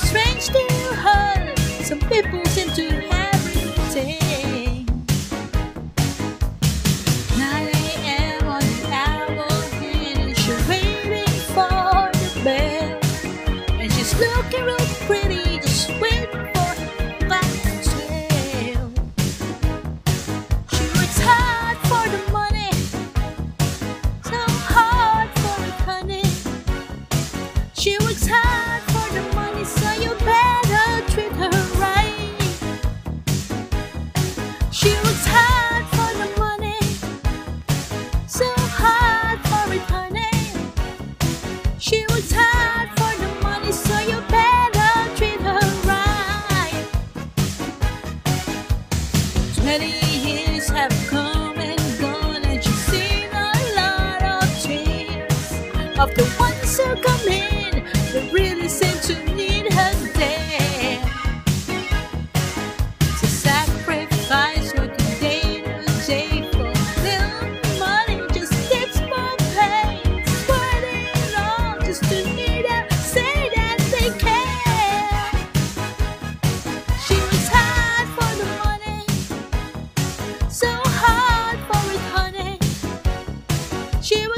it's strange to her, some people seem to have everything. 9 a.m. on the hour, and she's waiting for the bell. And she's looking real pretty, She works hard for the money, so hard for it. She works hard for the money, so you better treat her right. Twenty years have come and gone, and seen a lot of of the She was